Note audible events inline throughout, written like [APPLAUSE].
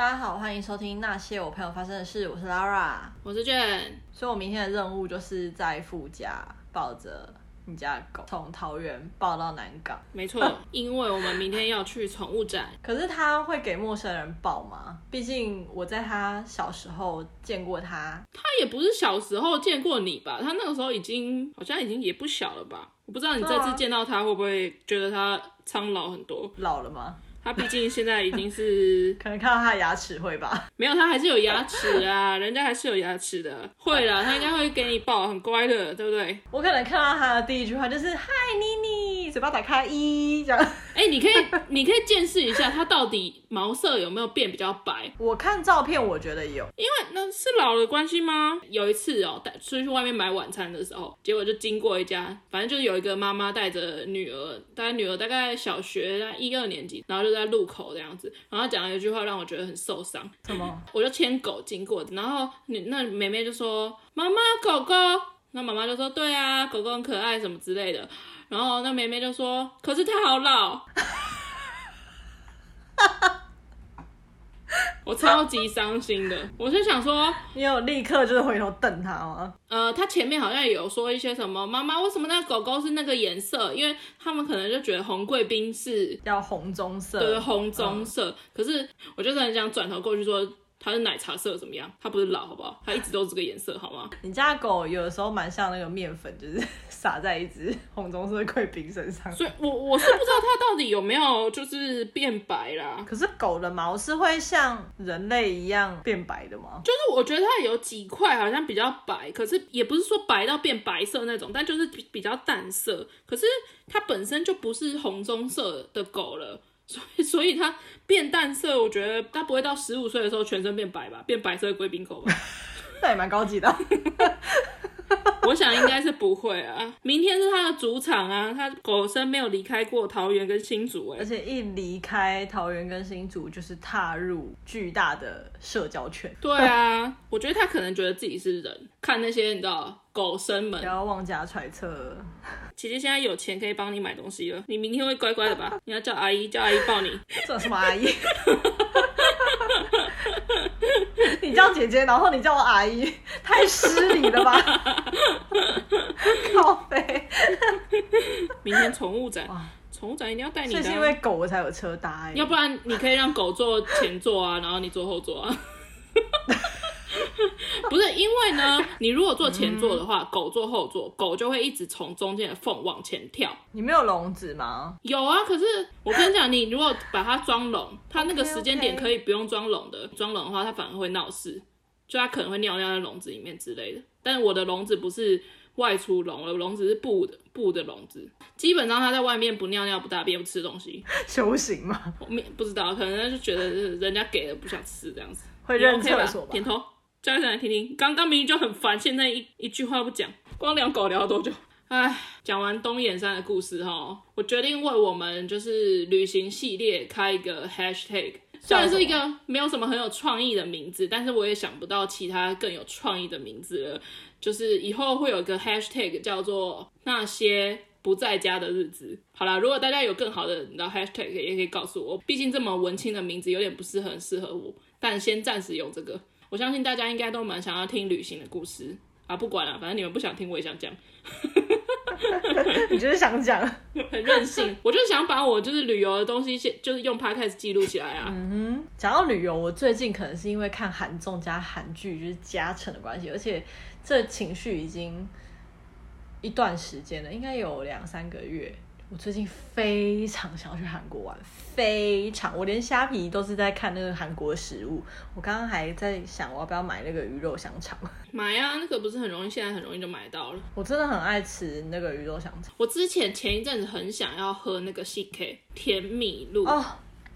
大家好，欢迎收听那些我朋友发生的事。我是 Lara，我是 Jen。所以我明天的任务就是在副驾抱着你家的狗，从桃园抱到南港。没错，[LAUGHS] 因为我们明天要去宠物展。可是他会给陌生人抱吗？毕竟我在他小时候见过他。他也不是小时候见过你吧？他那个时候已经好像已经也不小了吧？我不知道你这次见到他会不会觉得他苍老很多？老了吗？他毕竟现在已经是，[LAUGHS] 可能看到他的牙齿会吧？没有，他还是有牙齿啊，[LAUGHS] 人家还是有牙齿的。会啦，他应该会给你抱，很乖的，对不对？我可能看到他的第一句话就是“嗨，妮妮”，嘴巴打开一这样。哎、欸，你可以，[LAUGHS] 你可以见识一下他到底毛色有没有变比较白。我看照片，我觉得有，因为那是老的关系吗？有一次哦、喔，带出去外面买晚餐的时候，结果就经过一家，反正就是有一个妈妈带着女儿，大概女儿大概小学大概一二年级，然后就在路口这样子，然后讲了一句话让我觉得很受伤。什么？我就牵狗经过，然后你那妹妹就说：“妈妈，狗狗。”那妈妈就说：“对啊，狗狗很可爱，什么之类的。”然后那妹妹就说：“可是它好老。”我超级伤心的，我是想说，你有立刻就是回头瞪他吗？呃，他前面好像有说一些什么，妈妈为什么那个狗狗是那个颜色？因为他们可能就觉得红贵宾是要红棕色，对，红棕色。嗯、可是我就是很想转头过去说。它是奶茶色怎么样？它不是老好不好？它一直都是这个颜色好吗？你家狗有的时候蛮像那个面粉，就是 [LAUGHS] 撒在一只红棕色的贵宾身上。所以我我是不知道它到底有没有就是变白啦。可是狗的毛是会像人类一样变白的吗？就是我觉得它有几块好像比较白，可是也不是说白到变白色那种，但就是比比较淡色。可是它本身就不是红棕色的狗了。所以，所以它变淡色，我觉得它不会到十五岁的时候全身变白吧，变白色贵宾狗吧，[LAUGHS] 那也蛮高级的。我想应该是不会啊。明天是他的主场啊，他狗生没有离开过桃园跟新竹哎，而且一离开桃园跟新竹，就是踏入巨大的社交圈。对啊，我觉得他可能觉得自己是人，看那些你知道狗生们，不要妄加揣测。姐姐现在有钱可以帮你买东西了，你明天会乖乖的吧？[LAUGHS] 你要叫阿姨，叫阿姨抱你。[LAUGHS] 叫什么阿姨？[LAUGHS] 你叫姐姐，然后你叫我阿姨，太失礼了吧？靠北。明天宠物展，宠物展一定要带你的。是因为狗才有车搭，要不然你可以让狗坐前座啊，然后你坐后座啊。不是因为呢，[LAUGHS] 你如果坐前座的话，嗯、狗坐后座，狗就会一直从中间的缝往前跳。你没有笼子吗？有啊，可是我跟你讲，你如果把它装笼，它那个时间点可以不用装笼的。装笼的话，它反而会闹事，就它可能会尿尿在笼子里面之类的。但是我的笼子不是外出笼，我的笼子是布的布的笼子，基本上它在外面不尿尿、不大便、不吃东西，[LAUGHS] 修行吗？我不知道，可能就觉得人家给了不想吃这样子。会认厕所吧？点头。叫一声来听听，刚刚明明就很烦，现在一一句话不讲，光聊狗聊多久？哎，讲完东眼山的故事哈，我决定为我们就是旅行系列开一个 hashtag，虽然是一个没有什么很有创意的名字，但是我也想不到其他更有创意的名字了。就是以后会有一个 hashtag 叫做那些不在家的日子。好啦，如果大家有更好的你知道 hashtag，也可以告诉我。毕竟这么文青的名字有点不是很适合我，但先暂时用这个。我相信大家应该都蛮想要听旅行的故事啊，不管了，反正你们不想听，我也想讲。你就是想讲，[LAUGHS] 很任性。我就是想把我就是旅游的东西，先就是用 podcast 记录起来啊。嗯哼，讲到旅游，我最近可能是因为看韩综加韩剧，就是加成的关系，而且这情绪已经一段时间了，应该有两三个月。我最近非常想要去韩国玩，非常，我连虾皮都是在看那个韩国的食物。我刚刚还在想，我要不要买那个鱼肉香肠？买、啊，那个不是很容易，现在很容易就买到了。我真的很爱吃那个鱼肉香肠。我之前前一阵子很想要喝那个 CK 甜米露哦。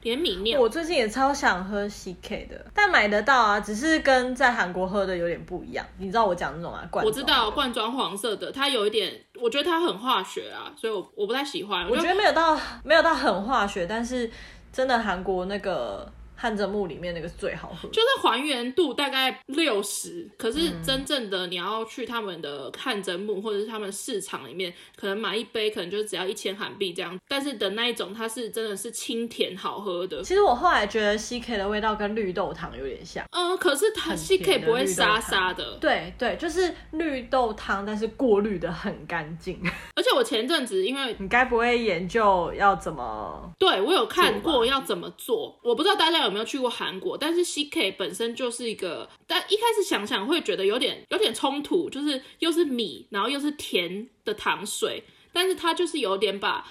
甜米酿，我最近也超想喝 CK 的，但买得到啊，只是跟在韩国喝的有点不一样。你知道我讲那种啊？罐装。我知道罐装黄色的，它有一点，我觉得它很化学啊，所以我我不太喜欢。我觉得没有到没有到很化学，但是真的韩国那个汗蒸木里面那个是最好喝，就是还原度大概六十，可是真正的你要去他们的汗蒸木或者是他们市场里面，可能买一杯可能就只要一千韩币这样，但是的那一种它是真的是清甜好喝的。其实我后来觉得 CK 的味道跟绿豆汤有点像，嗯，可是它 CK 不会沙沙的，对对，就是绿豆汤，但是过滤的很干净。[LAUGHS] 而且我前阵子因为你该不会研究要怎么？对，我有看过要怎么做，我不知道大家有没有去过韩国，但是 CK 本身就是一个，但一开始想想会觉得有点有点冲突，就是又是米，然后又是甜的糖水，但是它就是有点把。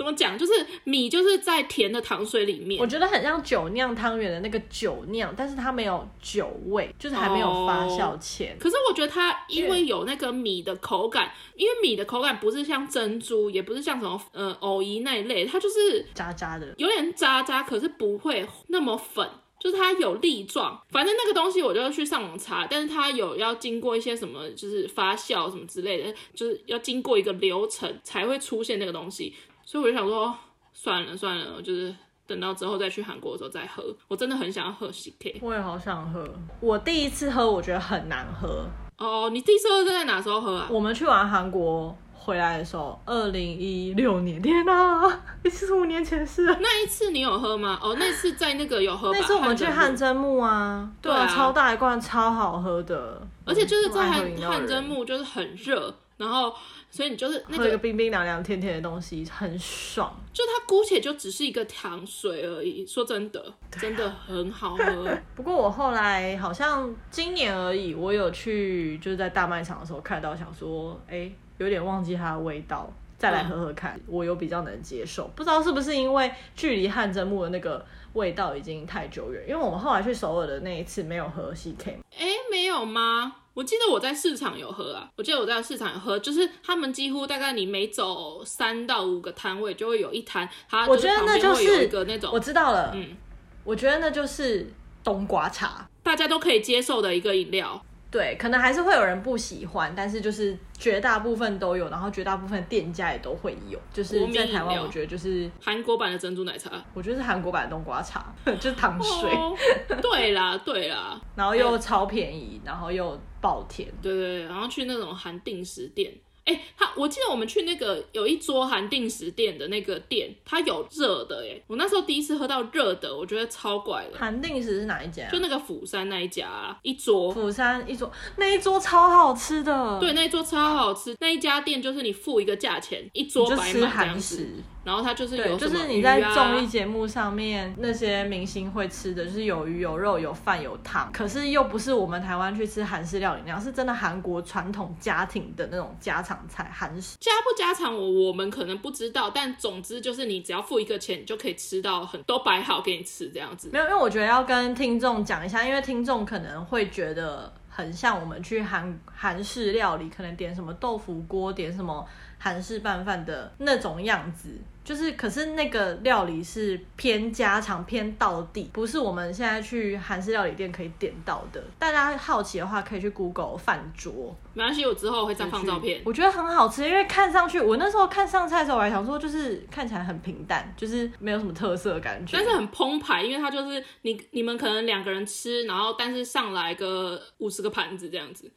怎么讲？就是米就是在甜的糖水里面，我觉得很像酒酿汤圆的那个酒酿，但是它没有酒味，就是还没有发酵前。可是我觉得它因为有那个米的口感，因为米的口感不是像珍珠，也不是像什么呃藕姨那一类，它就是渣渣的，有点渣渣，可是不会那么粉，就是它有粒状。反正那个东西我就去上网查，但是它有要经过一些什么，就是发酵什么之类的，就是要经过一个流程才会出现那个东西。所以我就想说，算了算了，就是等到之后再去韩国的时候再喝。我真的很想要喝 CK，我也好想喝。我第一次喝，我觉得很难喝。哦，你第一次喝是在哪时候喝啊？我们去完韩国回来的时候，二零一六年。天哪，已经是五年前事了。那一次你有喝吗？哦，那次在那个有喝吧。那次我们去汗蒸木啊，对啊，超大一罐，超好喝的。而且就是在汗汗蒸木，就是很热，然后。所以你就是那个冰冰凉凉、甜甜的东西，很爽。就它姑且就只是一个糖水而已。说真的，真的很好喝。[LAUGHS] 不过我后来好像今年而已，我有去就是在大卖场的时候看到，想说，哎、欸，有点忘记它的味道，再来喝喝看。嗯、我有比较能接受，不知道是不是因为距离汗蒸木的那个味道已经太久远。因为我们后来去首尔的那一次没有喝 CK。哎、欸，没有吗？我记得我在市场有喝啊，我记得我在市场有喝，就是他们几乎大概你每走三到五个摊位就会有一摊，它我觉得那就是有一个那种，我知道了，嗯，我觉得那就是冬瓜茶，大家都可以接受的一个饮料。对，可能还是会有人不喜欢，但是就是绝大部分都有，然后绝大部分店家也都会有。就是在台湾，我觉得就是韩国版的珍珠奶茶，我觉得是韩国版的冬瓜茶，[LAUGHS] 就是糖水。Oh, 对啦，对啦，[LAUGHS] 然后又超便宜，然后又爆甜。对对对，然后去那种韩定时店。哎、欸，他我记得我们去那个有一桌韩定食店的那个店，它有热的哎，我那时候第一次喝到热的，我觉得超怪的。韩定食是哪一家？就那个釜山那一家，啊，一桌。釜山一桌，那一桌超好吃的。对，那一桌超好吃。那一家店就是你付一个价钱，一桌白吃韩食。然后它就是有、啊，就是你在综艺节目上面那些明星会吃的，就是有鱼有肉有饭有汤，可是又不是我们台湾去吃韩式料理那样，是真的韩国传统家庭的那种家常菜韩式。家不家常我我们可能不知道，但总之就是你只要付一个钱，你就可以吃到很都摆好给你吃这样子。没有，因为我觉得要跟听众讲一下，因为听众可能会觉得很像我们去韩韩式料理，可能点什么豆腐锅，点什么韩式拌饭的那种样子。就是，可是那个料理是偏家常、偏道地，不是我们现在去韩式料理店可以点到的。大家好奇的话，可以去 Google 饭桌，没关系，我之后会再放照片。我觉得很好吃，因为看上去，我那时候看上菜的时候，我还想说，就是看起来很平淡，就是没有什么特色的感觉，但是很澎湃，因为它就是你你们可能两个人吃，然后但是上来个五十个盘子这样子。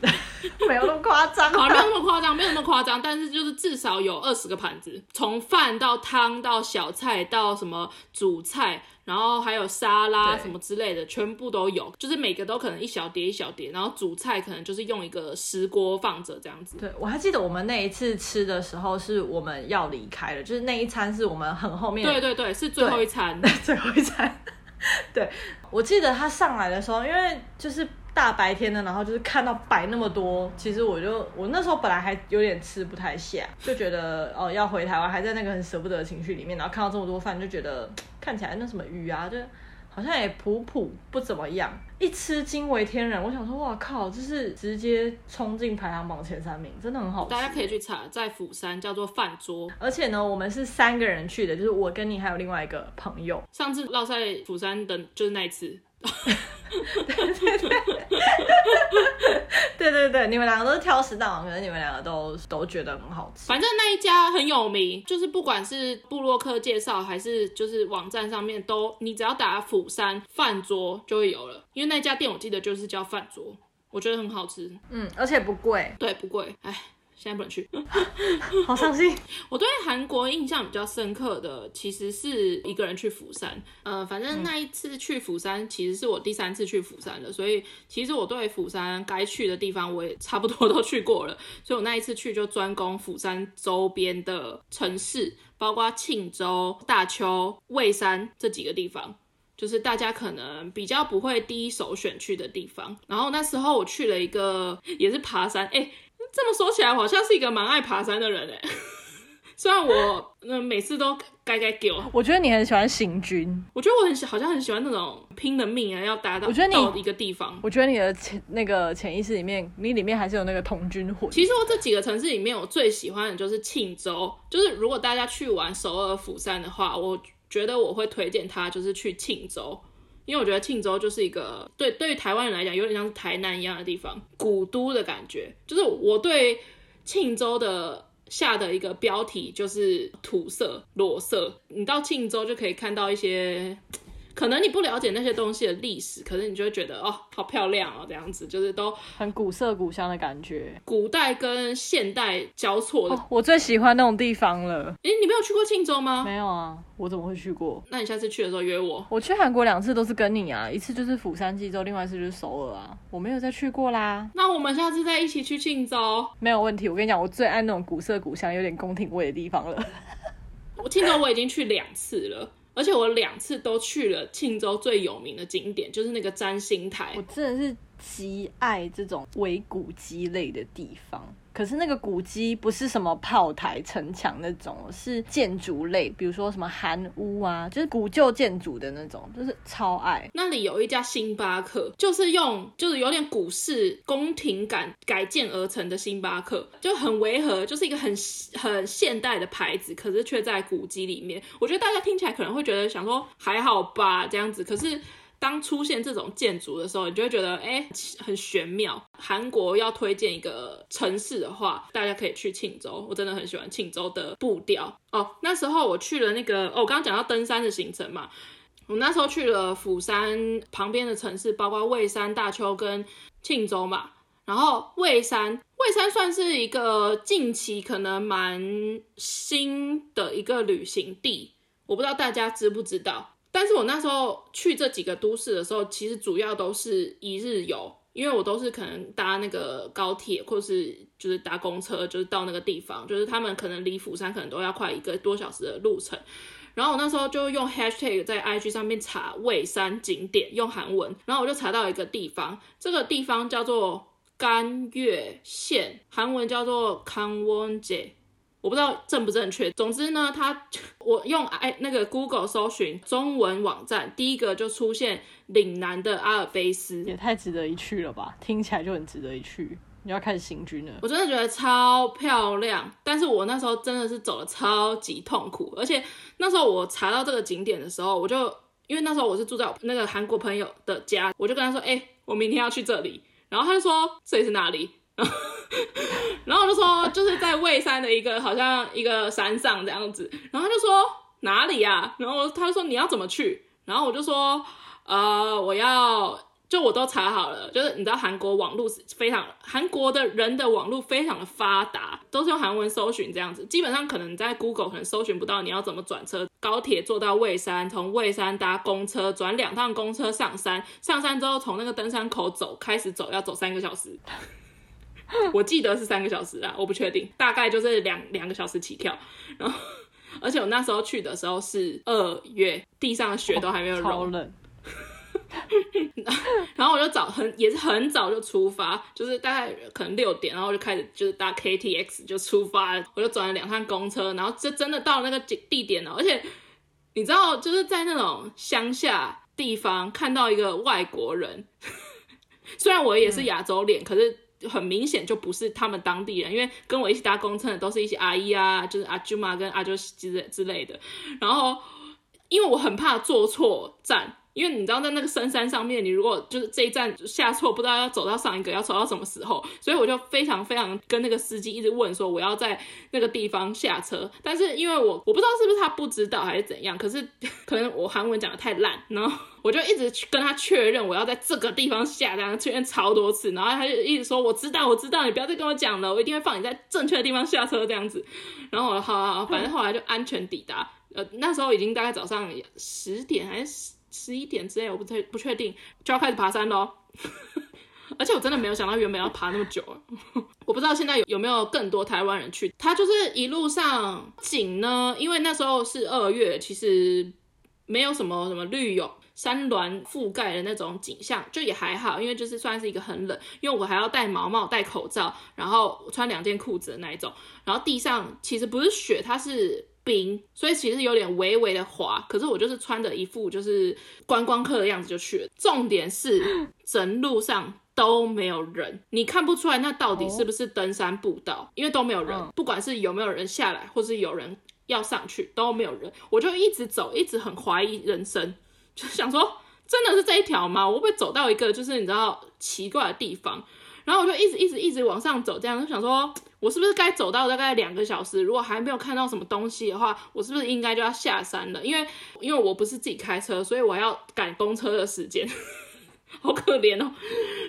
[LAUGHS] 没有那么夸张，好，没有那么夸张，没有那么夸张，但是就是至少有二十个盘子，从饭到汤到小菜到什么主菜，然后还有沙拉什么之类的，全部都有，就是每个都可能一小碟一小碟，然后主菜可能就是用一个石锅放着这样子。对，我还记得我们那一次吃的时候是我们要离开了，就是那一餐是我们很后面，对对对，是最后一餐，[LAUGHS] 最后一餐。对，我记得他上来的时候，因为就是。大白天的，然后就是看到摆那么多，其实我就我那时候本来还有点吃不太下，就觉得哦要回台湾，还在那个很舍不得的情绪里面，然后看到这么多饭，就觉得看起来那什么鱼啊，就好像也普普不怎么样。一吃惊为天人，我想说哇靠，这是直接冲进排行榜前三名，真的很好吃。大家可以去查，在釜山叫做饭桌，而且呢，我们是三个人去的，就是我跟你还有另外一个朋友。上次落在釜山的就是那一次。[LAUGHS] 对 [LAUGHS] 对对，对对对，你们两个都是挑食大王，可是你们两个都都觉得很好吃。反正那一家很有名，就是不管是布洛克介绍还是就是网站上面都，你只要打釜山饭桌就会有了。因为那家店我记得就是叫饭桌，我觉得很好吃。嗯，而且不贵。对，不贵。哎。现在不能去，[LAUGHS] 好伤心。[LAUGHS] 我对韩国印象比较深刻的，其实是一个人去釜山。呃，反正那一次去釜山，其实是我第三次去釜山了，所以其实我对釜山该去的地方，我也差不多都去过了。[LAUGHS] 所以我那一次去就专攻釜山周边的城市，包括庆州、大邱、蔚山这几个地方，就是大家可能比较不会第一首选去的地方。然后那时候我去了一个，也是爬山，哎、欸。这么说起来，我好像是一个蛮爱爬山的人哎。[LAUGHS] 虽然我那每次都该该给我，我觉得你很喜欢行军。我觉得我很好像很喜欢那种拼了命啊，要达到我觉得你到一个地方。我觉得你的潜那个潜意识里面，你里面还是有那个童军魂。其实我这几个城市里面，我最喜欢的就是庆州。就是如果大家去玩首尔、釜山的话，我觉得我会推荐他，就是去庆州。因为我觉得庆州就是一个对对于台湾人来讲有点像是台南一样的地方，古都的感觉。就是我对庆州的下的一个标题就是土色裸色，你到庆州就可以看到一些。可能你不了解那些东西的历史，可是你就会觉得哦，好漂亮哦，这样子就是都很古色古香的感觉，古代跟现代交错的。哦，我最喜欢那种地方了。诶，你没有去过庆州吗？没有啊，我怎么会去过？那你下次去的时候约我。我去韩国两次都是跟你啊，一次就是釜山、济州，另外一次就是首尔啊，我没有再去过啦。那我们下次再一起去庆州，没有问题。我跟你讲，我最爱那种古色古香、有点宫廷味的地方了。[LAUGHS] 我庆州我已经去两次了。而且我两次都去了庆州最有名的景点，就是那个占星台。我真的是极爱这种伪古迹类的地方。可是那个古迹不是什么炮台、城墙那种，是建筑类，比如说什么韩屋啊，就是古旧建筑的那种，就是超爱。那里有一家星巴克，就是用就是有点古式宫廷感改建而成的星巴克，就很违和，就是一个很很现代的牌子，可是却在古迹里面。我觉得大家听起来可能会觉得想说还好吧这样子，可是。当出现这种建筑的时候，你就会觉得哎，很玄妙。韩国要推荐一个城市的话，大家可以去庆州。我真的很喜欢庆州的步调哦。那时候我去了那个，哦，我刚刚讲到登山的行程嘛，我那时候去了釜山旁边的城市，包括蔚山、大邱跟庆州嘛。然后蔚山，蔚山算是一个近期可能蛮新的一个旅行地，我不知道大家知不知道。但是我那时候去这几个都市的时候，其实主要都是一日游，因为我都是可能搭那个高铁，或是就是搭公车，就是到那个地方，就是他们可能离釜山可能都要快一个多小时的路程。然后我那时候就用 hashtag 在 IG 上面查蔚山景点，用韩文，然后我就查到一个地方，这个地方叫做甘岳县，韩文叫做康温节。我不知道正不正确，总之呢，他我用哎那个 Google 搜寻中文网站，第一个就出现岭南的阿尔卑斯，也太值得一去了吧？听起来就很值得一去。你要开始行军了，我真的觉得超漂亮，但是我那时候真的是走得超级痛苦，而且那时候我查到这个景点的时候，我就因为那时候我是住在那个韩国朋友的家，我就跟他说，哎、欸，我明天要去这里，然后他就说这里是哪里？然 [LAUGHS] 后 [LAUGHS] 我就说，就是在蔚山的一个好像一个山上这样子，然后他就说哪里呀？然后他就说你要怎么去？然后我就说呃，我要就我都查好了，就是你知道韩国网络是非常韩国的人的网络非常的发达，都是用韩文搜寻这样子，基本上可能在 Google 可能搜寻不到你要怎么转车，高铁坐到蔚山，从蔚山搭公车转两趟公车上山，上山之后从那个登山口走开始走要走三个小时。[LAUGHS] 我记得是三个小时啊，我不确定，大概就是两两个小时起跳。然后，而且我那时候去的时候是二月，地上的雪都还没有融。超冷。[LAUGHS] 然后我就早很也是很早就出发，就是大概可能六点，然后就开始就是搭 KTX 就出发了。我就转了两趟公车，然后就真的到了那个地点了。而且你知道，就是在那种乡下地方看到一个外国人，[LAUGHS] 虽然我也是亚洲脸，嗯、可是。很明显就不是他们当地人，因为跟我一起搭公车的都是一些阿姨啊，就是阿舅妈跟阿舅之类之类的。然后，因为我很怕坐错站，因为你知道在那个深山上面，你如果就是这一站下错，不知道要走到上一个要走到什么时候，所以我就非常非常跟那个司机一直问说我要在那个地方下车，但是因为我我不知道是不是他不知道还是怎样，可是 [LAUGHS] 可能我韩文讲的太烂，然后 [LAUGHS] 我就一直去跟他确认我要在这个地方下，单确认超多次，然后他就一直说我知道我知道，你不要再跟我讲了，我一定会放你在正确的地方下车这样子，然后我好好好，反正后来就安全抵达。呃，那时候已经大概早上十点还是十一点之类，我不太不确定，就要开始爬山喽。[LAUGHS] 而且我真的没有想到原本要爬那么久！[LAUGHS] 我不知道现在有有没有更多台湾人去。他就是一路上景呢，因为那时候是二月，其实没有什么什么绿油山峦覆盖的那种景象，就也还好，因为就是算是一个很冷，因为我还要戴毛毛、戴口罩，然后穿两件裤子的那一种，然后地上其实不是雪，它是。冰，所以其实有点微微的滑，可是我就是穿着一副就是观光客的样子就去了。重点是整路上都没有人，你看不出来那到底是不是登山步道，因为都没有人，不管是有没有人下来，或是有人要上去，都没有人。我就一直走，一直很怀疑人生，就想说真的是这一条吗？我会不会走到一个就是你知道奇怪的地方？然后我就一直一直一直往上走，这样就想说。我是不是该走到大概两个小时？如果还没有看到什么东西的话，我是不是应该就要下山了？因为因为我不是自己开车，所以我要赶公车的时间，好可怜哦。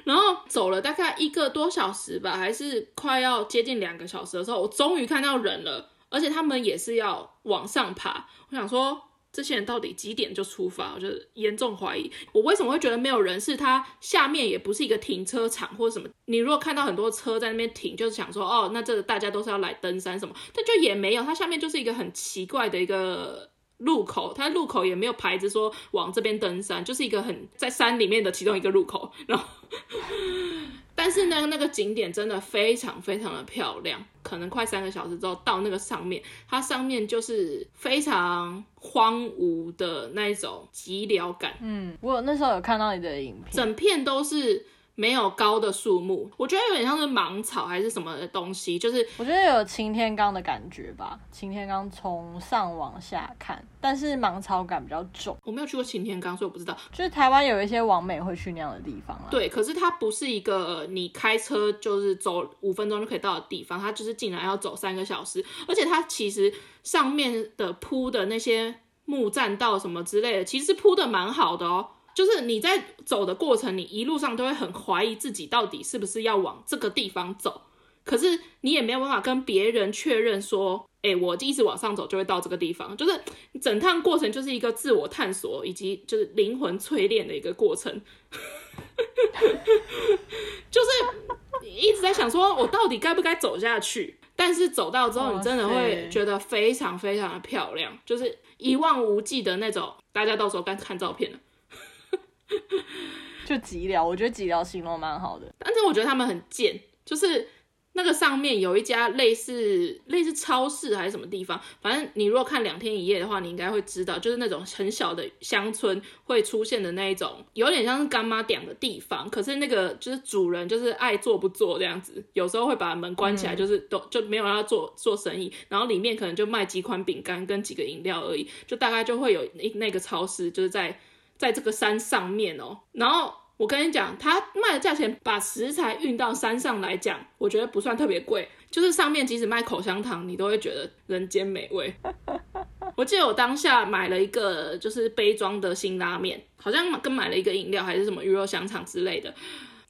然后走了大概一个多小时吧，还是快要接近两个小时的时候，我终于看到人了，而且他们也是要往上爬。我想说。这些人到底几点就出发？我就严重怀疑，我为什么会觉得没有人？是他下面也不是一个停车场或者什么。你如果看到很多车在那边停，就是想说，哦，那这个大家都是要来登山什么？但就也没有，它下面就是一个很奇怪的一个路口，它路口也没有牌子说往这边登山，就是一个很在山里面的其中一个路口，然后。但是呢，那个景点真的非常非常的漂亮。可能快三个小时之后到那个上面，它上面就是非常荒芜的那一种寂寥感。嗯，我有那时候有看到你的影片，整片都是。没有高的树木，我觉得有点像是芒草还是什么的东西，就是我觉得有擎天岗的感觉吧。擎天岗从上往下看，但是芒草感比较重。我没有去过擎天岗，所以我不知道。就是台湾有一些网美会去那样的地方啊。对，可是它不是一个你开车就是走五分钟就可以到的地方，它就是竟然要走三个小时，而且它其实上面的铺的那些木栈道什么之类的，其实铺的蛮好的哦。就是你在走的过程，你一路上都会很怀疑自己到底是不是要往这个地方走，可是你也没有办法跟别人确认说，哎、欸，我一直往上走就会到这个地方。就是整趟过程就是一个自我探索以及就是灵魂淬炼的一个过程，[LAUGHS] 就是一直在想说我到底该不该走下去，但是走到之后你真的会觉得非常非常的漂亮，就是一望无际的那种。大家到时候该看照片了。[LAUGHS] 就寂寥，我觉得寂寥形容蛮好的，但是我觉得他们很贱，就是那个上面有一家类似类似超市还是什么地方，反正你如果看两天一夜的话，你应该会知道，就是那种很小的乡村会出现的那一种，有点像是干妈店的地方，可是那个就是主人就是爱做不做这样子，有时候会把门关起来，就是都就没有要做做生意，然后里面可能就卖几款饼干跟几个饮料而已，就大概就会有那那个超市就是在。在这个山上面哦，然后我跟你讲，他卖的价钱，把食材运到山上来讲，我觉得不算特别贵。就是上面即使卖口香糖，你都会觉得人间美味。[LAUGHS] 我记得我当下买了一个就是杯装的新拉面，好像跟买了一个饮料还是什么鱼肉香肠之类的，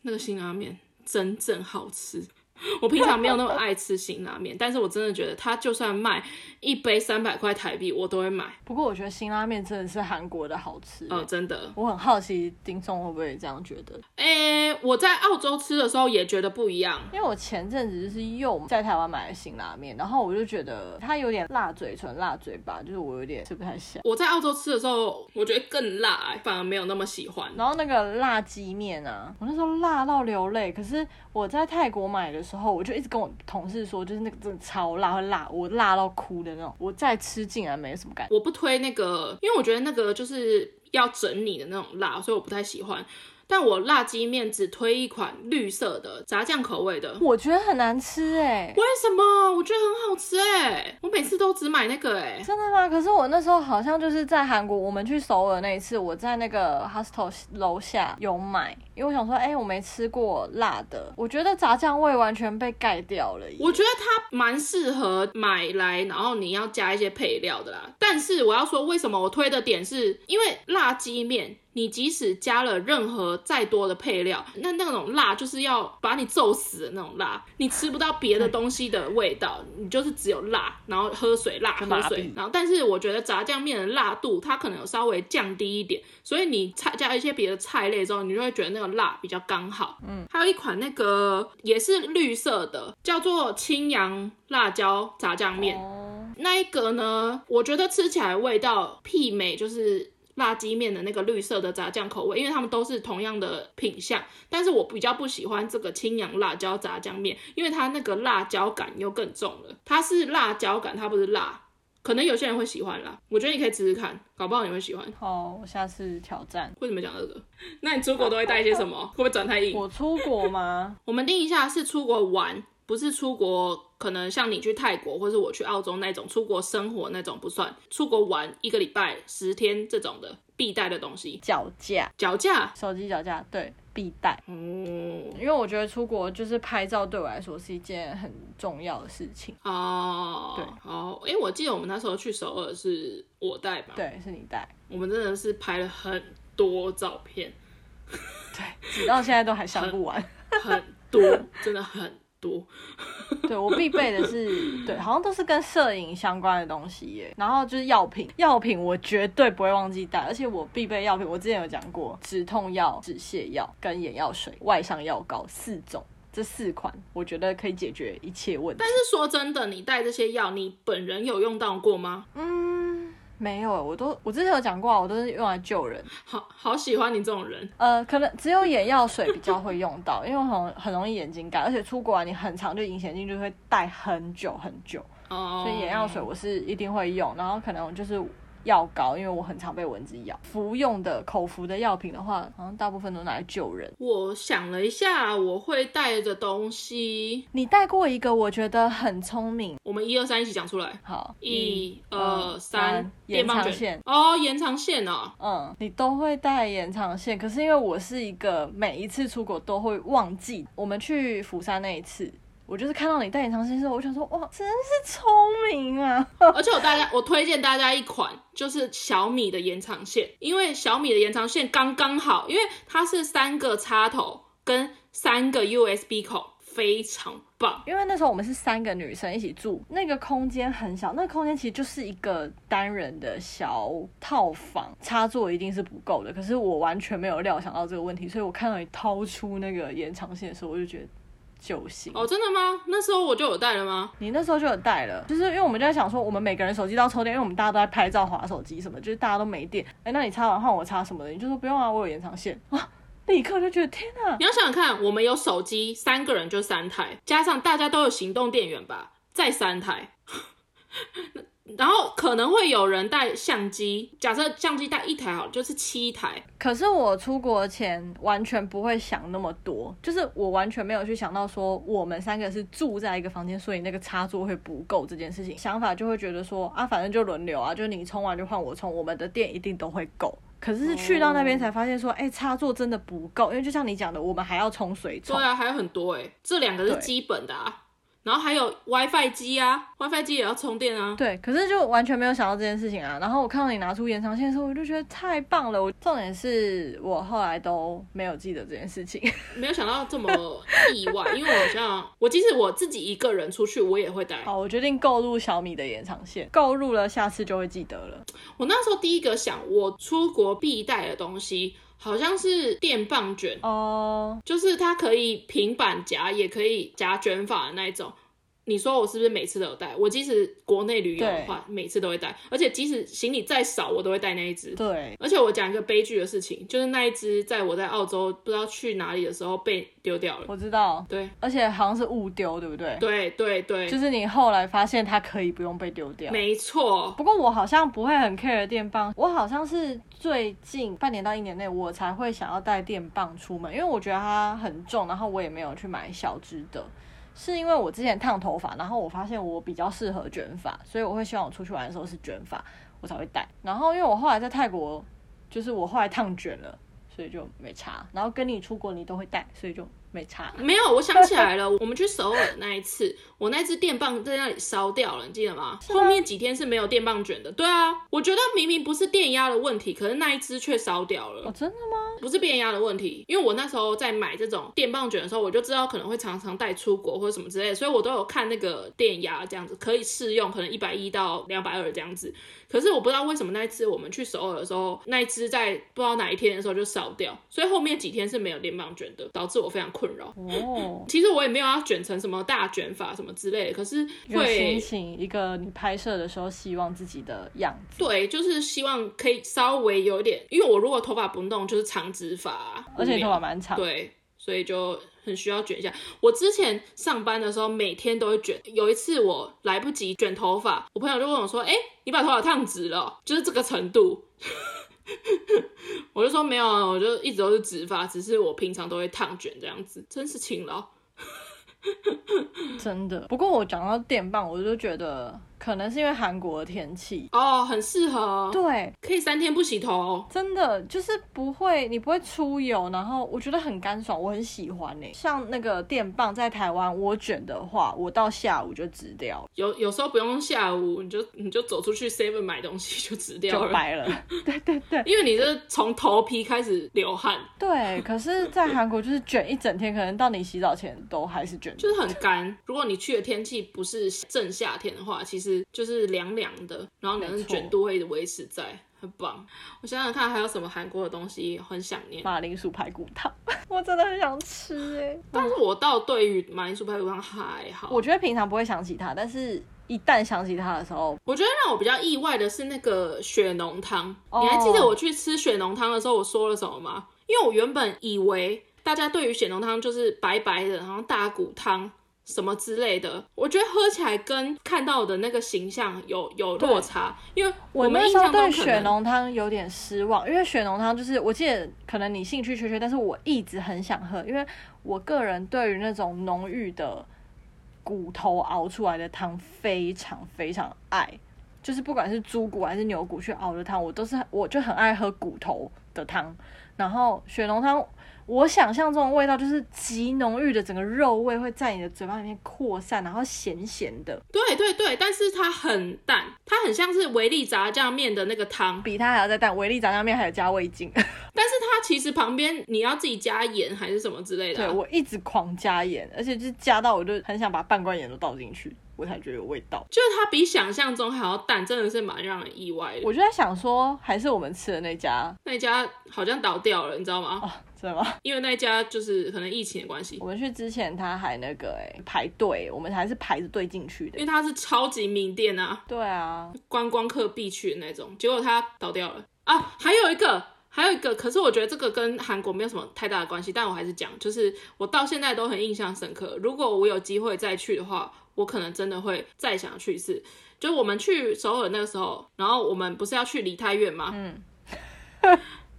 那个新拉面真正好吃。[LAUGHS] 我平常没有那么爱吃辛拉面，[LAUGHS] 但是我真的觉得它就算卖一杯三百块台币，我都会买。不过我觉得辛拉面真的是韩国的好吃，嗯，真的。我很好奇丁松会不会这样觉得？诶、欸，我在澳洲吃的时候也觉得不一样，因为我前阵子就是又在台湾买了辛拉面，然后我就觉得它有点辣嘴唇、辣嘴巴，就是我有点吃不太下。我在澳洲吃的时候，我觉得更辣，反而没有那么喜欢。然后那个辣鸡面啊，我那时候辣到流泪，可是我在泰国买的时候，我就一直跟我同事说，就是那个真的超辣，会辣我辣到哭的那种。我再吃竟然没什么感觉。我不推那个，因为我觉得那个就是要整你的那种辣，所以我不太喜欢。但我辣鸡面只推一款绿色的炸酱口味的，我觉得很难吃哎、欸。为什么？我觉得很好吃哎、欸，我每次都只买那个哎、欸。真的吗？可是我那时候好像就是在韩国，我们去首尔那一次，我在那个 hostel 楼下有买，因为我想说，哎、欸，我没吃过辣的，我觉得炸酱味完全被盖掉了。我觉得它蛮适合买来，然后你要加一些配料的啦。但是我要说，为什么我推的点是因为辣鸡面。你即使加了任何再多的配料，那那种辣就是要把你揍死的那种辣，你吃不到别的东西的味道，你就是只有辣，然后喝水辣喝水，然后但是我觉得炸酱面的辣度它可能有稍微降低一点，所以你菜加一些别的菜类之后，你就会觉得那个辣比较刚好。嗯，还有一款那个也是绿色的，叫做青阳辣椒炸酱面，哦那一个呢，我觉得吃起来味道媲美就是。辣鸡面的那个绿色的炸酱口味，因为他们都是同样的品相，但是我比较不喜欢这个青阳辣椒炸酱面，因为它那个辣椒感又更重了。它是辣椒感，它不是辣，可能有些人会喜欢啦。我觉得你可以试试看，搞不好你会喜欢。好，我下次挑战。为什么讲这个？那你出国都会带一些什么？会不会转太硬？我出国吗？[LAUGHS] 我们定一下是出国玩。不是出国，可能像你去泰国或是我去澳洲那种出国生活那种不算，出国玩一个礼拜十天这种的必带的东西。脚架，脚架，手机脚架，对，必带。嗯，因为我觉得出国就是拍照对我来说是一件很重要的事情。哦，对，哦，哎，我记得我们那时候去首尔是我带吧？对，是你带。我们真的是拍了很多照片，对，直到现在都还想不完，很，很多，真的很。多，对，我必备的是，对，好像都是跟摄影相关的东西耶。然后就是药品，药品我绝对不会忘记带，而且我必备药品，我之前有讲过，止痛药、止泻药跟眼药水、外伤药膏四种，这四款我觉得可以解决一切问题。但是说真的，你带这些药，你本人有用到过吗？嗯。没有，我都我之前有讲过啊，我都是用来救人。好好喜欢你这种人。呃，可能只有眼药水比较会用到，[LAUGHS] 因为很很容易眼睛干，而且出国啊，你很长就隐形眼镜就会戴很久很久。哦。所以眼药水我是一定会用，然后可能就是。药膏，因为我很常被蚊子咬。服用的口服的药品的话，好像大部分都拿来救人。我想了一下，我会带的东西，你带过一个，我觉得很聪明。我们一二三一起讲出来。好，一二三，延长线。哦，延长线哦。嗯，你都会带延长线，可是因为我是一个每一次出国都会忘记。我们去釜山那一次。我就是看到你戴延长线的时候，我想说，哇，真是聪明啊！而且我大家，我推荐大家一款，就是小米的延长线，因为小米的延长线刚刚好，因为它是三个插头跟三个 USB 口，非常棒。因为那时候我们是三个女生一起住，那个空间很小，那个空间其实就是一个单人的小套房，插座一定是不够的。可是我完全没有料想到这个问题，所以我看到你掏出那个延长线的时候，我就觉得。就行哦，真的吗？那时候我就有带了吗？你那时候就有带了，就是因为我们就在想说，我们每个人手机都要充电，因为我们大家都在拍照、划手机什么，就是大家都没电。哎，那你插完换我插什么的？你就说不用啊，我有延长线啊，立刻就觉得天哪！你要想想看，我们有手机，三个人就三台，加上大家都有行动电源吧，再三台。然后可能会有人带相机，假设相机带一台好，就是七台。可是我出国前完全不会想那么多，就是我完全没有去想到说我们三个是住在一个房间，所以那个插座会不够这件事情。想法就会觉得说啊，反正就轮流啊，就你充完就换我充，我们的电一定都会够。可是去到那边才发现说，哎、欸，插座真的不够，因为就像你讲的，我们还要充水充。对啊，还有很多哎、欸，这两个是基本的啊。然后还有 WiFi 机啊，WiFi 机也要充电啊。对，可是就完全没有想到这件事情啊。然后我看到你拿出延长线的时候，我就觉得太棒了。我重点是我后来都没有记得这件事情，[LAUGHS] 没有想到这么意外。因为我好像我即使我自己一个人出去，我也会带。好，我决定购入小米的延长线，购入了，下次就会记得了。我那时候第一个想，我出国必带的东西。好像是电棒卷哦，就是它可以平板夹，也可以夹卷发的那一种。你说我是不是每次都有带？我即使国内旅游的话，每次都会带，而且即使行李再少，我都会带那一只。对，而且我讲一个悲剧的事情，就是那一只在我在澳洲不知道去哪里的时候被丢掉了。我知道，对，而且好像是误丢，对不对？对对对，就是你后来发现它可以不用被丢掉。没错。不过我好像不会很 care 电棒，我好像是最近半年到一年内我才会想要带电棒出门，因为我觉得它很重，然后我也没有去买小只的。是因为我之前烫头发，然后我发现我比较适合卷发，所以我会希望我出去玩的时候是卷发，我才会戴。然后因为我后来在泰国，就是我后来烫卷了，所以就没差。然后跟你出国你都会戴，所以就。没差，没有，我想起来了，[LAUGHS] 我们去首尔那一次，我那只电棒在那里烧掉了，你记得吗？后面几天是没有电棒卷的。对啊，我觉得明明不是电压的问题，可是那一只却烧掉了。哦，真的吗？不是电压的问题，因为我那时候在买这种电棒卷的时候，我就知道可能会常常带出国或者什么之类的，所以我都有看那个电压这样子，可以试用，可能一百一到两百二这样子。可是我不知道为什么那一次我们去首尔的时候，那一支在不知道哪一天的时候就烧掉，所以后面几天是没有电棒卷的，导致我非常困扰。哦，[LAUGHS] 其实我也没有要卷成什么大卷发什么之类的，可是会心情一个你拍摄的时候希望自己的样子。对，就是希望可以稍微有一点，因为我如果头发不弄就是长直发，而且头发蛮长。对，所以就。很需要卷一下。我之前上班的时候，每天都会卷。有一次我来不及卷头发，我朋友就问我说：“哎、你把头发烫直了？”就是这个程度。[LAUGHS] 我就说没有啊，我就一直都是直发，只是我平常都会烫卷这样子，真是勤劳。[LAUGHS] 真的。不过我讲到电棒，我就觉得。可能是因为韩国的天气哦，很适合，对，可以三天不洗头，真的就是不会，你不会出油，然后我觉得很干爽，我很喜欢呢。像那个电棒在台湾，我卷的话，我到下午就直掉了。有有时候不用下午，你就你就走出去 seven 买东西就直掉了，就白了。[LAUGHS] 对对对，因为你是从头皮开始流汗。对，可是，在韩国就是卷一整天，可能到你洗澡前都还是卷，就是很干。如果你去的天气不是正夏天的话，其实。就是凉凉的，然后你的卷度会一直维持在，很棒。我想想看还有什么韩国的东西很想念，马铃薯排骨汤，[LAUGHS] 我真的很想吃哎。但是我倒对于马铃薯排骨汤还好，我觉得平常不会想起它，但是一旦想起它的时候，我觉得让我比较意外的是那个血浓汤。Oh. 你还记得我去吃血浓汤的时候我说了什么吗？因为我原本以为大家对于血浓汤就是白白的，然后大骨汤。什么之类的，我觉得喝起来跟看到的那个形象有有落差，因为我们印象对雪浓汤有点失望，因为雪浓汤就是我记得可能你兴趣缺缺，但是我一直很想喝，因为我个人对于那种浓郁的骨头熬出来的汤非常非常爱，就是不管是猪骨还是牛骨去熬的汤，我都是我就很爱喝骨头的汤，然后雪浓汤。我想象中的味道就是极浓郁的，整个肉味会在你的嘴巴里面扩散，然后咸咸的。对对对，但是它很淡，它很像是维力炸酱面的那个汤，比它还要再淡。维力炸酱面还有加味精，[LAUGHS] 但是它其实旁边你要自己加盐还是什么之类的啊。对，我一直狂加盐，而且就加到我就很想把半罐盐都倒进去。我才觉得有味道，就是它比想象中还要淡，真的是蛮让人意外的。我就在想说，还是我们吃的那家，那家好像倒掉了，你知道吗？哦，真的吗？[LAUGHS] 因为那家就是可能疫情的关系。我们去之前他还那个哎排队，我们还是排着队进去的，因为它是超级名店啊。对啊，观光客必去的那种，结果它倒掉了啊！还有一个，还有一个，可是我觉得这个跟韩国没有什么太大的关系，但我还是讲，就是我到现在都很印象深刻。如果我有机会再去的话。我可能真的会再想去一次，就我们去首尔那个时候，然后我们不是要去梨泰院吗？嗯。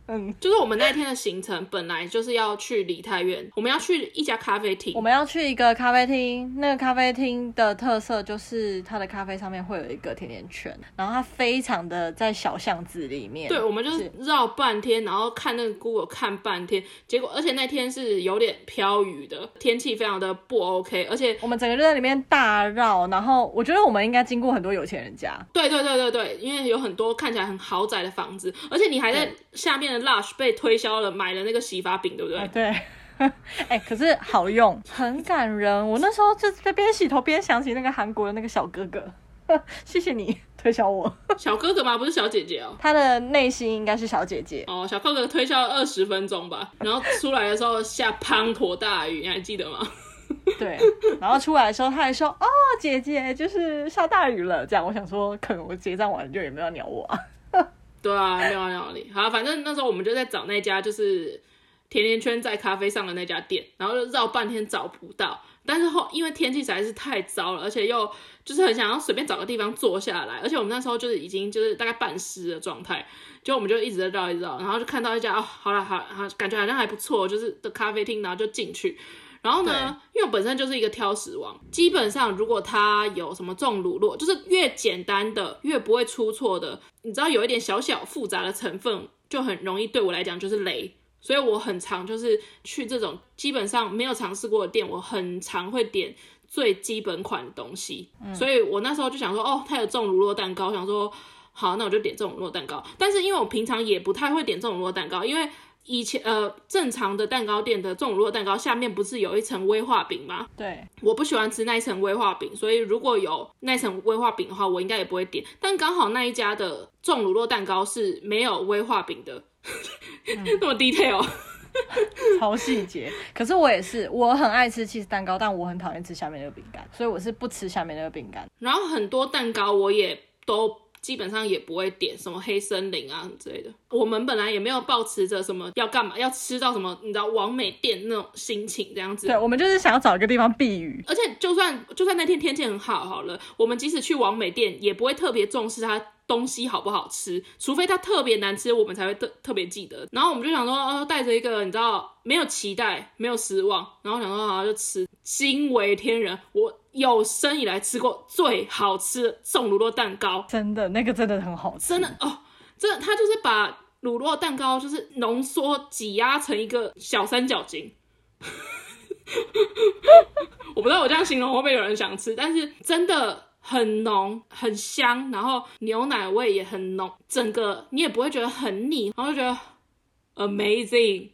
嗯，就是我们那天的行程本来就是要去梨泰院，我们要去一家咖啡厅，我们要去一个咖啡厅。那个咖啡厅的特色就是它的咖啡上面会有一个甜甜圈，然后它非常的在小巷子里面。对，我们就是绕半天，然后看那个 Google 看半天，结果而且那天是有点飘雨的，天气非常的不 OK，而且我们整个就在里面大绕，然后我觉得我们应该经过很多有钱人家。对对对对对，因为有很多看起来很豪宅的房子，而且你还在下面的。Lush 被推销了，买了那个洗发饼，对不对？欸、对，[LAUGHS] 哎、欸，可是好用，[LAUGHS] 很感人。我那时候就在边洗头边想起那个韩国的那个小哥哥，[LAUGHS] 谢谢你推销我。小哥哥吗？不是小姐姐哦。他的内心应该是小姐姐哦。小哥哥推销了二十分钟吧，然后出来的时候下滂沱大雨，你还记得吗？对，然后出来的时候他还说：“哦，姐姐，就是下大雨了。这样，我想说，可能我结账完就也没有鸟我啊。对啊，没有鸟你。好，反正那时候我们就在找那家，就是甜甜圈在咖啡上的那家店，然后就绕半天找不到。但是后因为天气实在是太糟了，而且又就是很想要随便找个地方坐下来，而且我们那时候就是已经就是大概半湿的状态，就我们就一直在绕一绕，然后就看到一家哦，好了好好，感觉好像还不错，就是的咖啡厅，然后就进去。然后呢，因为我本身就是一个挑食王，基本上如果它有什么重乳酪，就是越简单的越不会出错的，你知道有一点小小复杂的成分，就很容易对我来讲就是雷。所以我很常就是去这种基本上没有尝试过的店，我很常会点最基本款的东西。嗯、所以我那时候就想说，哦，它有这种乳酪蛋糕，我想说好，那我就点这种乳酪蛋糕。但是因为我平常也不太会点这种乳酪蛋糕，因为以前呃正常的蛋糕店的这种乳酪蛋糕下面不是有一层威化饼吗？对，我不喜欢吃那一层威化饼，所以如果有那层威化饼的话，我应该也不会点。但刚好那一家的这种乳酪蛋糕是没有威化饼的。[LAUGHS] 那么 detail，[LAUGHS] 超细节。可是我也是，我很爱吃起司蛋糕，但我很讨厌吃下面那个饼干，所以我是不吃下面那个饼干。然后很多蛋糕我也都基本上也不会点什么黑森林啊之类的。我们本来也没有抱持着什么要干嘛，要吃到什么，你知道王美店那种心情这样子。对，我们就是想要找一个地方避雨。而且就算就算那天天气很好好了，我们即使去王美店，也不会特别重视它。东西好不好吃，除非它特别难吃，我们才会特特别记得。然后我们就想说，呃，带着一个你知道，没有期待，没有失望，然后想说好像就吃，惊为天人。我有生以来吃过最好吃的送乳酪蛋糕，真的那个真的很好吃，真的哦，真的，它就是把乳酪蛋糕就是浓缩挤压成一个小三角形。[LAUGHS] 我不知道我这样形容会不会有人想吃，但是真的。很浓，很香，然后牛奶味也很浓，整个你也不会觉得很腻，然后就觉得 amazing，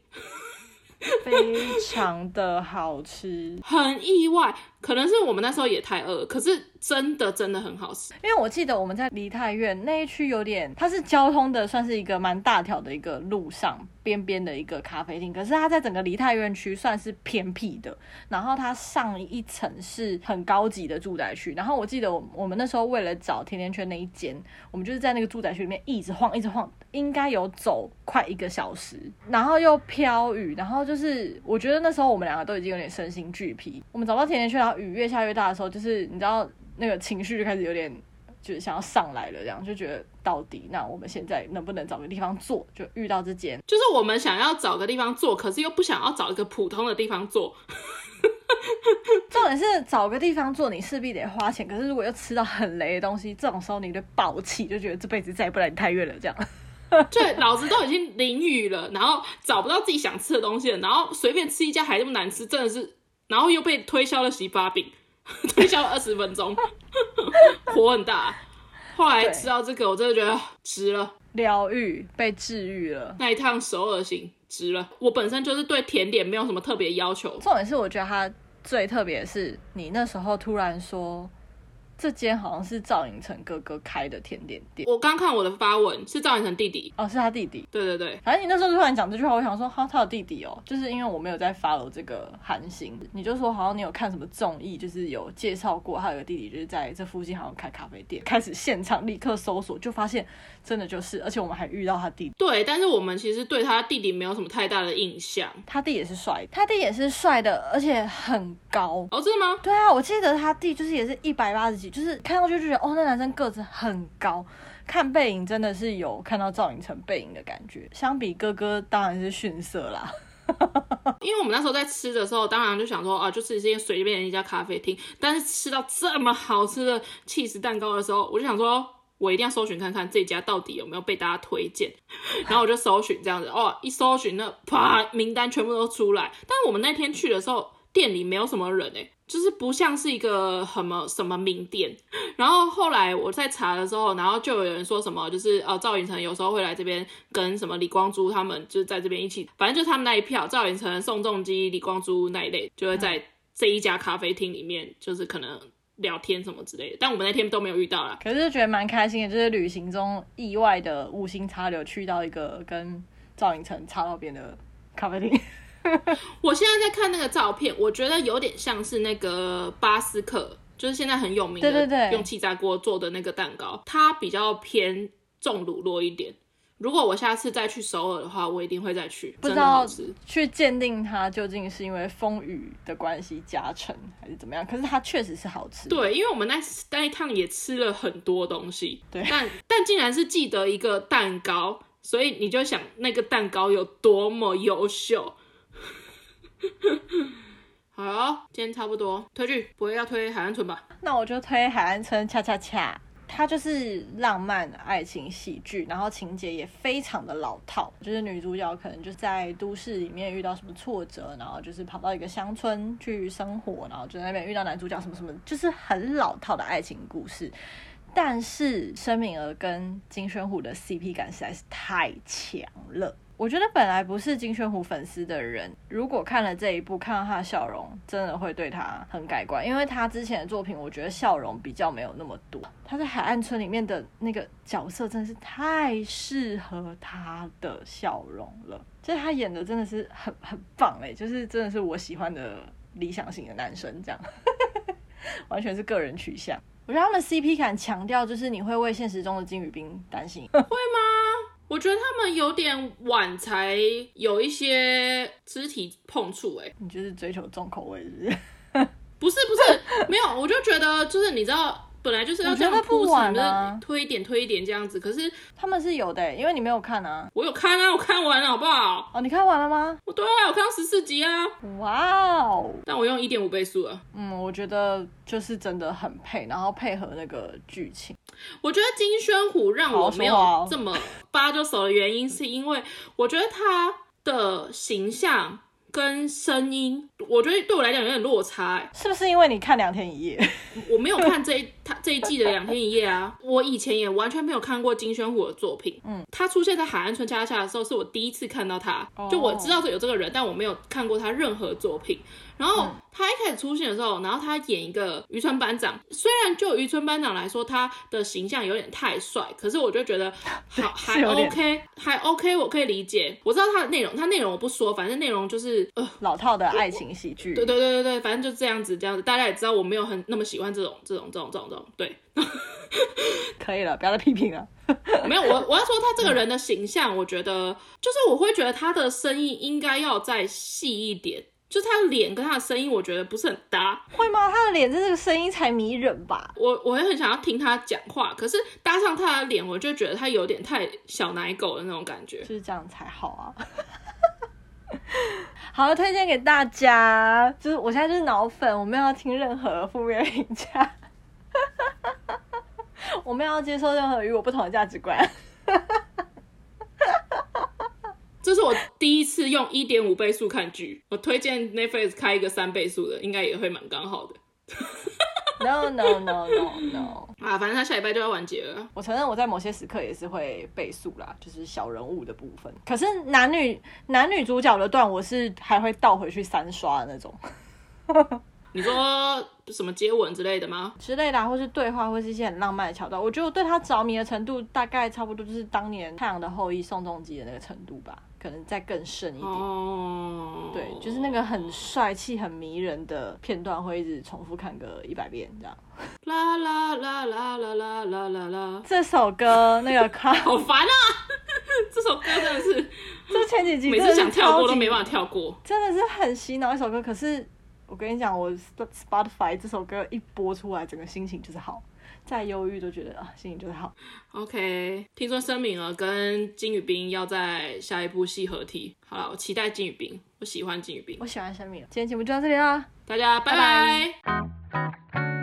非常的好吃，很意外，可能是我们那时候也太饿，可是。真的真的很好吃，因为我记得我们在梨泰院那一区有点，它是交通的算是一个蛮大条的一个路上边边的一个咖啡厅，可是它在整个梨泰院区算是偏僻的，然后它上一层是很高级的住宅区，然后我记得我我们那时候为了找甜甜圈那一间，我们就是在那个住宅区里面一直晃一直晃，应该有走快一个小时，然后又飘雨，然后就是我觉得那时候我们两个都已经有点身心俱疲，我们找到甜甜圈，然后雨越下越大的时候，就是你知道。那个情绪就开始有点，就是想要上来了，这样就觉得到底那我们现在能不能找个地方坐？就遇到这间，就是我们想要找个地方坐，可是又不想要找一个普通的地方坐。[LAUGHS] 重点是找个地方坐，你势必得花钱。可是如果又吃到很雷的东西，这种时候你就爆气，就觉得这辈子再也不来梨泰院了。这样，[LAUGHS] 对，老子都已经淋雨了，然后找不到自己想吃的东西了，然后随便吃一家还这么难吃，真的是，然后又被推销了洗发饼。[LAUGHS] 推销了二十分钟，[LAUGHS] 火很大。后来吃到这个，我真的觉得值了，疗愈被治愈了。那一趟首尔行值了。我本身就是对甜点没有什么特别要求，重点是我觉得它最特别的是，你那时候突然说。这间好像是赵寅成哥哥开的甜点店。我刚看我的发文是赵寅成弟弟哦，是他弟弟。对对对，反正你那时候突然讲这句话，我想说哈，他有弟弟哦，就是因为我没有在 follow 这个韩星，你就说好像你有看什么综艺，就是有介绍过他有个弟弟，就是在这附近好像开咖啡店，开始现场立刻搜索，就发现真的就是，而且我们还遇到他弟弟。对，但是我们其实对他弟弟没有什么太大的印象。他弟也是帅，他弟也是帅的，而且很高。哦，真的吗？对啊，我记得他弟就是也是一百八十几，就是看上去就觉得哦，那男生个子很高，看背影真的是有看到赵寅成背影的感觉。相比哥哥，当然是逊色啦。[LAUGHS] 因为我们那时候在吃的时候，当然就想说啊，就是一些随便的一家咖啡厅。但是吃到这么好吃的起司蛋糕的时候，我就想说，我一定要搜寻看看这家到底有没有被大家推荐。[LAUGHS] 然后我就搜寻这样子，哦，一搜寻那啪，名单全部都出来。但我们那天去的时候，店里没有什么人诶、欸。就是不像是一个什么什么名店，然后后来我在查的时候，然后就有人说什么，就是呃赵寅成有时候会来这边跟什么李光洙他们就是在这边一起，反正就是他们那一票，赵寅成、宋仲基、李光洙那一类，就会在这一家咖啡厅里面，就是可能聊天什么之类的。但我们那天都没有遇到啦，可是觉得蛮开心的，就是旅行中意外的无心插柳，去到一个跟赵寅成插到边的咖啡厅。[LAUGHS] 我现在在看那个照片，我觉得有点像是那个巴斯克就是现在很有名的，对对对，用气炸锅做的那个蛋糕，它比较偏重乳酪一点。如果我下次再去首尔的话，我一定会再去。不知道去鉴定它究竟是因为风雨的关系加成还是怎么样？可是它确实是好吃。对，因为我们那那一趟也吃了很多东西，对，但但竟然是记得一个蛋糕，所以你就想那个蛋糕有多么优秀。[LAUGHS] 好，今天差不多推剧，不会要推海岸村吧？那我就推海岸村恰恰恰。它就是浪漫爱情喜剧，然后情节也非常的老套，就是女主角可能就在都市里面遇到什么挫折，然后就是跑到一个乡村去生活，然后就在那边遇到男主角什么什么，就是很老套的爱情故事。但是申敏儿跟金宣虎的 CP 感实在是太强了。我觉得本来不是金宣虎粉丝的人，如果看了这一部，看到他的笑容，真的会对他很改观。因为他之前的作品，我觉得笑容比较没有那么多。他在海岸村里面的那个角色，真的是太适合他的笑容了。就是他演的真的是很很棒哎，就是真的是我喜欢的理想型的男生，这样，[LAUGHS] 完全是个人取向。我觉得他们 CP 感强调，就是你会为现实中的金宇彬担心，[LAUGHS] 会吗？我觉得他们有点晚才有一些肢体碰触，哎，你就是追求重口味是不是？[LAUGHS] 不是不是，没有，我就觉得就是你知道。本来就是要这样铺陈，啊、推一点推一点这样子。可是他们是有的，因为你没有看啊。我有看啊，我看完了，好不好？哦，你看完了吗？我对啊，我看到十四集啊。哇哦！但我用一点五倍速啊。嗯，我觉得就是真的很配，然后配合那个剧情。我觉得金宣虎让我没有这么扒就手的原因，是因为我觉得他的形象。跟声音，我觉得对我来讲有点落差，欸，是不是因为你看两天一夜？[LAUGHS] 我没有看这一他这一季的两天一夜啊，我以前也完全没有看过金宣虎的作品。嗯，他出现在海岸村恰恰恰的时候，是我第一次看到他，就我知道有这个人，但我没有看过他任何作品。然后他一开始出现的时候，然后他演一个渔村班长，虽然就渔村班长来说，他的形象有点太帅，可是我就觉得 [LAUGHS] 好还 OK，还 OK，我可以理解。我知道他的内容，他内容我不说，反正内容就是呃老套的爱情喜剧。对对对对对，反正就这样子这样子，大家也知道我没有很那么喜欢这种这种这种这种这种。对，[LAUGHS] 可以了，不要再批评了。[LAUGHS] 没有，我我要说他这个人的形象，我觉得就是我会觉得他的声音应该要再细一点。就是他的脸跟他的声音，我觉得不是很搭，会吗？他的脸这个声音才迷人吧？我我也很想要听他讲话，可是搭上他的脸，我就觉得他有点太小奶狗的那种感觉，就是这样才好啊。[LAUGHS] 好了，推荐给大家，就是我现在就是脑粉，我没有要听任何负面评价，[LAUGHS] 我没有要接受任何与我不同的价值观。[LAUGHS] 这是我第一次用一点五倍速看剧，我推荐 Netflix 开一个三倍速的，应该也会蛮刚好的。No no no no no 啊，反正他下礼拜就要完结了。我承认我在某些时刻也是会倍速啦，就是小人物的部分。可是男女男女主角的段，我是还会倒回去三刷的那种。[LAUGHS] 你说什么接吻之类的吗？之类的、啊，或是对话，或是一些很浪漫的桥段。我觉得我对他着迷的程度，大概差不多就是当年《太阳的后裔》宋仲基的那个程度吧，可能再更深一点。哦，对，就是那个很帅气、很迷人的片段，会一直重复看个一百遍这样。啦啦啦啦啦啦啦啦啦！这首歌那个卡 [LAUGHS] 好烦啊！[LAUGHS] 这首歌真的是，[LAUGHS] 这前几集每次想跳过都没办法跳过，真的是很洗脑一首歌。可是。我跟你讲，我 Spotify 这首歌一播出来，整个心情就是好，再忧郁都觉得啊，心情就会好。OK，听说申敏儿跟金宇彬要在下一部戏合体，好了，我期待金宇彬，我喜欢金宇彬，我喜欢申敏儿。今天节目就到这里啦，大家拜拜。拜拜。